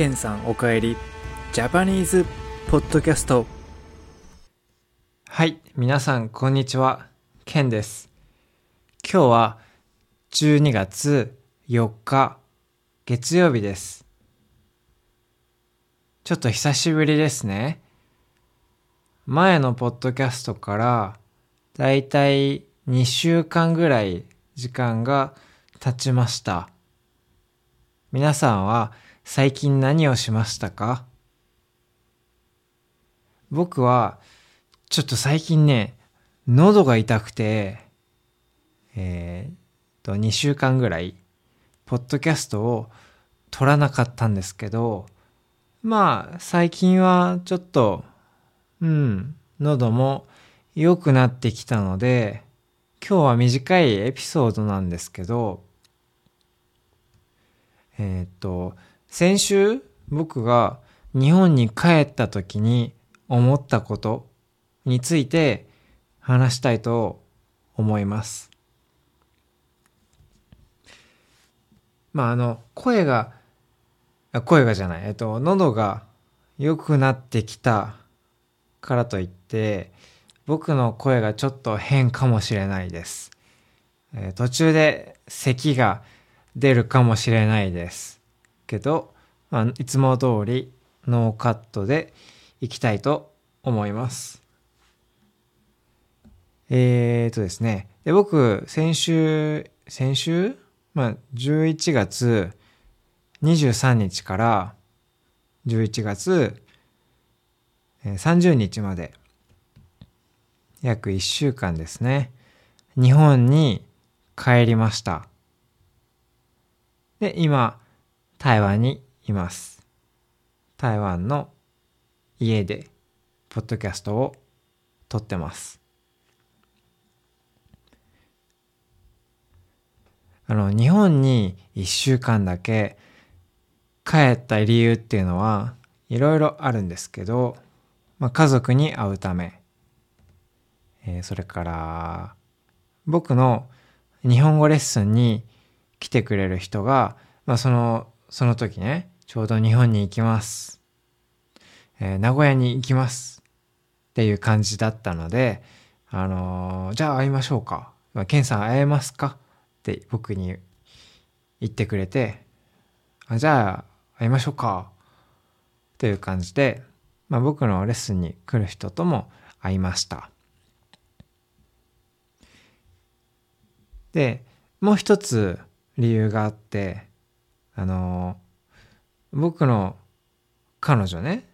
ケンさんおかえりジャパニーズポッドキャストはい、皆さんこんにちは。ケンです。今日は12月4日月曜日です。ちょっと久しぶりですね。前のポッドキャストからだいたい2週間ぐらい時間が経ちました。皆さんは最近何をしましたか？僕はちょっと最近ね、喉が痛くて、えーっと、2週間ぐらい、ポッドキャストを撮らなかったんですけど、まあ、最近はちょっと、うん、喉も良くなってきたので、今日は短いエピソードなんですけど、えーっと、先週僕が日本に帰った時に思ったことについて話したいと思います。まああの声が声がじゃないえっと喉が良くなってきたからといって僕の声がちょっと変かもしれないです。途中で咳が出るかもしれないですけど、まあ、いつも通りノーカットでいきたいと思います。えーとですね。で、僕、先週、先週？まあ、11月23日から11月30日まで、約1週間ですね。日本に帰りました。で、今、台湾にいます。台湾の家で、ポッドキャストを撮ってます。あの、日本に一週間だけ帰った理由っていうのは、いろいろあるんですけど、まあ、家族に会うため、えーそれから、僕の日本語レッスンに来てくれる人が、まあ、その、その時ね、ちょうど日本に行きます。えー名古屋に行きます。っていう感じだったので、あのーじゃあ会いましょうか。ケンさん会えますか？って僕に言ってくれて、あじゃあ会いましょうか。という感じで、まあ、僕のレッスンに来る人とも会いました。で、もう一つ理由があって、あの僕の彼女ね、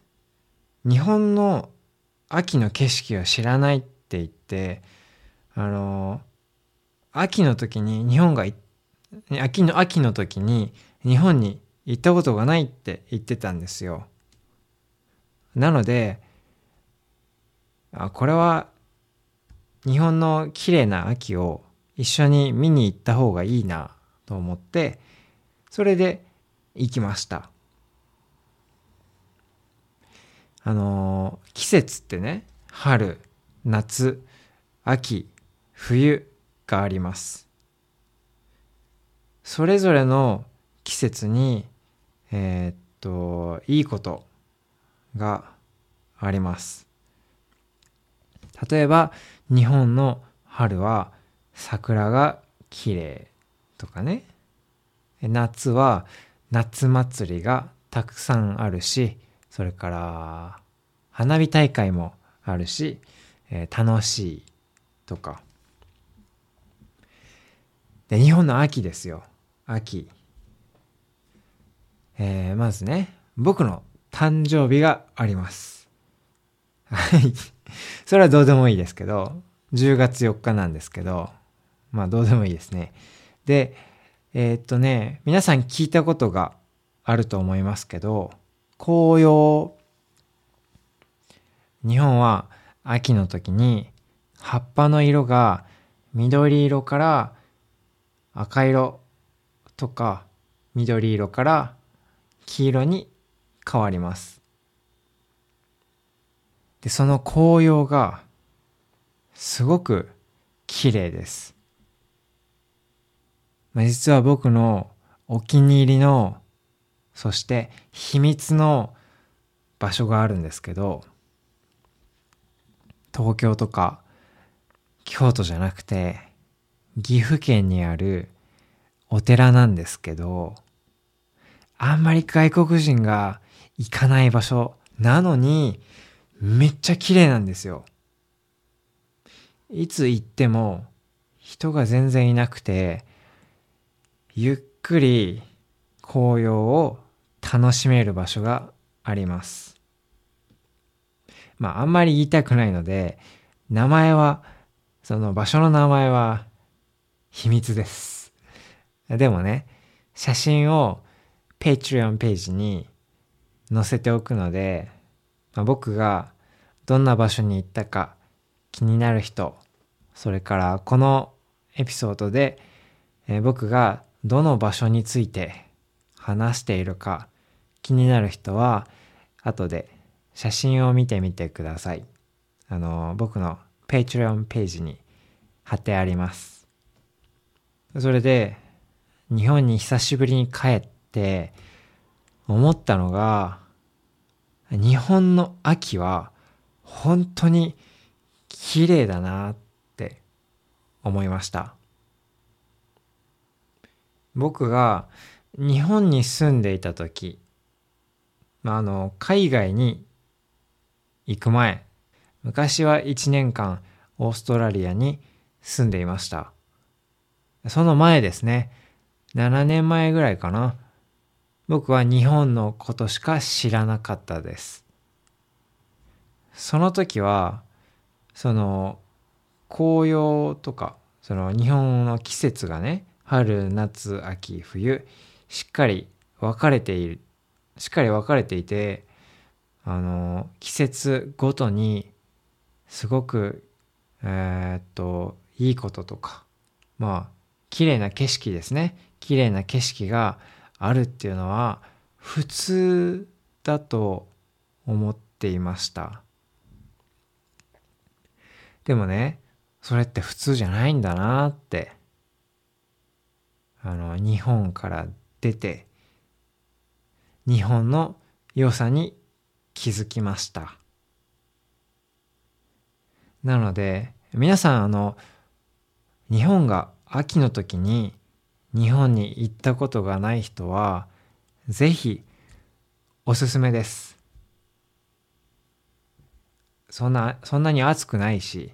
日本の秋の景色を知らないって言って、あの秋の時に日本が秋の秋の時に日本に行ったことがないって言ってたんですよ。なのであこれは日本の綺麗な秋を一緒に見に行った方がいいなと思ってそれで行きました。あのー季節ってね春夏秋冬があります。それぞれの季節にえーっといいことがあります。例えば日本の春は桜が綺麗とかね夏は夏祭りがたくさんあるしそれから花火大会もあるし、えー楽しいとか。で日本の秋ですよ。秋。えーまずね僕の誕生日があります。はい。それはどうでもいいですけど10月4日なんですけどまあどうでもいいですね。でえーっとね皆さん聞いたことがあると思いますけど紅葉日本は秋の時に葉っぱの色が緑色から赤色とか緑色から黄色に変わります。で、その紅葉がすごく綺麗です。まあ、実は僕のお気に入りのそして秘密の場所があるんですけど、東京とか京都じゃなくて岐阜県にあるお寺なんですけど、あんまり外国人が行かない場所なのにめっちゃ綺麗なんですよ。いつ行っても人が全然いなくて、ゆっくり紅葉を楽しめる場所があります。まああんまり言いたくないので、名前は、その場所の名前は秘密です。でもね、写真を Patreon ページに載せておくので、まあ、僕がどんな場所に行ったか気になる人、それからこのエピソードで、えー、僕がどの場所について話しているか気になる人は後で写真を見てみてください。あの、僕の Patreon ページに貼ってあります。それで日本に久しぶりに帰って思ったのが日本の秋は本当に綺麗だなって思いました。僕が日本に住んでいた時、まあ、あの、海外に行く前、昔は1年間オーストラリアに住んでいました。その前ですね、7年前ぐらいかな。僕は日本のことしか知らなかったです。その時は、その、紅葉とか、その日本の季節がね、春、夏、秋、冬、しっかり分かれている、しっかり分かれていて、あの、季節ごとに、すごく、えー、っと、いいこととか、まあ、綺麗な景色ですね。綺麗な景色があるっていうのは、普通だと思っていました。でもね、それって普通じゃないんだなってあの、日本から出て、日本の良さに気づきました。なので、皆さん、あの、日本が秋の時に日本に行ったことがない人は、ぜひおすすめです。そんな、そんなに暑くないし、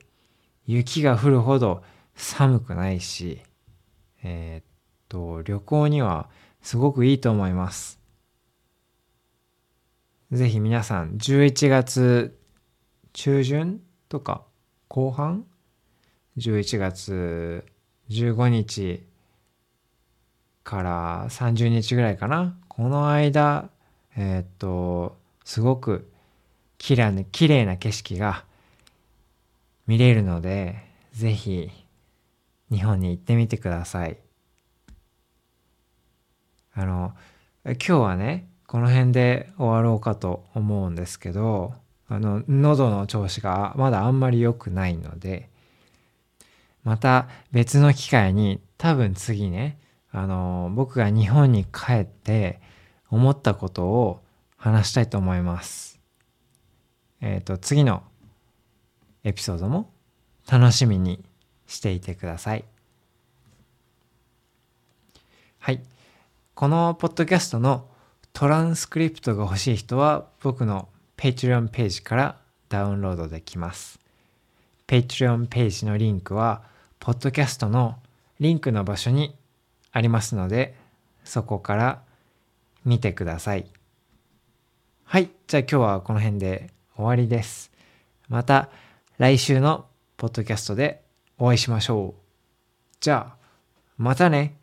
雪が降るほど寒くないし、えー、と、旅行にはすごくいいと思います。ぜひ皆さん、11月中旬とか後半 ?11 月15日から30日ぐらいかな？この間、えー、っと、すごく綺麗な、綺麗な景色が見れるので、ぜひ日本に行ってみてください。あの、今日はね、この辺で終わろうかと思うんですけど、あの、喉の調子がまだあんまり良くないので、また別の機会に多分次ね、あの、僕が日本に帰って思ったことを話したいと思います。えっ、ー、と、次のエピソードも楽しみにしていてください。はい。このポッドキャストのトランスクリプトが欲しい人は僕の Patreon ページからダウンロードできます。Patreon ページのリンクは、ポッドキャストのリンクの場所にありますので、そこから見てください。はい。じゃあ今日はこの辺で終わりです。また来週のポッドキャストでお会いしましょう。じゃあ、またね。